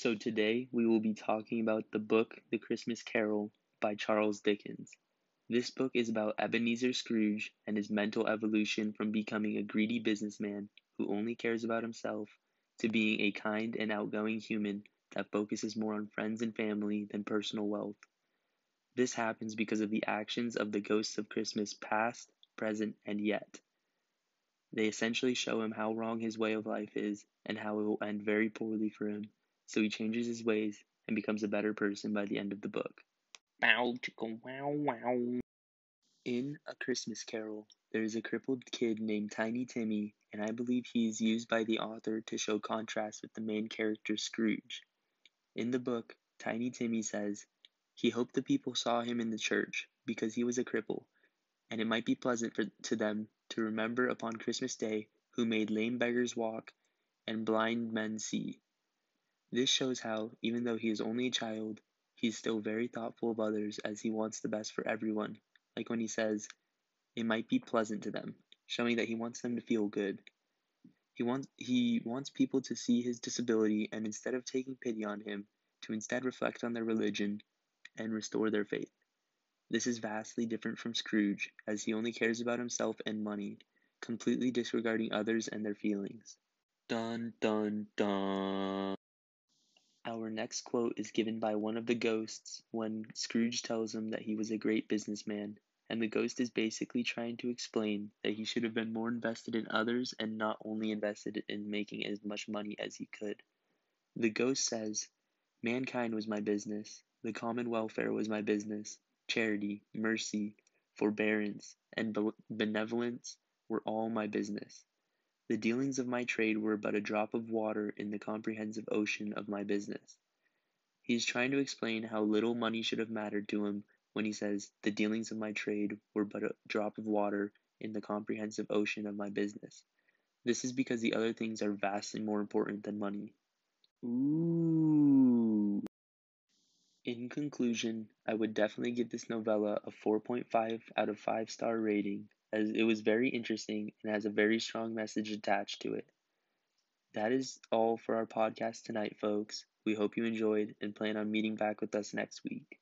So today we will be talking about the book The Christmas Carol by Charles Dickens. This book is about Ebenezer Scrooge and his mental evolution from becoming a greedy businessman who only cares about himself to being a kind and outgoing human that focuses more on friends and family than personal wealth. This happens because of the actions of the ghosts of Christmas past, present, and yet. They essentially show him how wrong his way of life is and how it will end very poorly for him so he changes his ways and becomes a better person by the end of the book. Bow chicka wow wow. In A Christmas Carol, there is a crippled kid named Tiny Timmy, and I believe he is used by the author to show contrast with the main character Scrooge. In the book, Tiny Timmy says he hoped the people saw him in the church because he was a cripple, and it might be pleasant for, to them to remember upon Christmas Day who made lame beggars walk and blind men see. This shows how, even though he is only a child, he is still very thoughtful of others as he wants the best for everyone, like when he says, it might be pleasant to them, showing that he wants them to feel good. He wants, he wants people to see his disability and instead of taking pity on him, to instead reflect on their religion and restore their faith. This is vastly different from Scrooge, as he only cares about himself and money, completely disregarding others and their feelings. Dun dun dun. Our next quote is given by one of the ghosts when Scrooge tells him that he was a great businessman, and the ghost is basically trying to explain that he should have been more invested in others and not only invested in making as much money as he could. The ghost says, Mankind was my business, the common welfare was my business, charity, mercy, forbearance, and benevolence were all my business. The dealings of my trade were but a drop of water in the comprehensive ocean of my business. He is trying to explain how little money should have mattered to him when he says, The dealings of my trade were but a drop of water in the comprehensive ocean of my business. This is because the other things are vastly more important than money. Ooh. In conclusion, I would definitely give this novella a 4.5 out of 5 star rating as it was very interesting and has a very strong message attached to it. That is all for our podcast tonight, folks. We hope you enjoyed and plan on meeting back with us next week.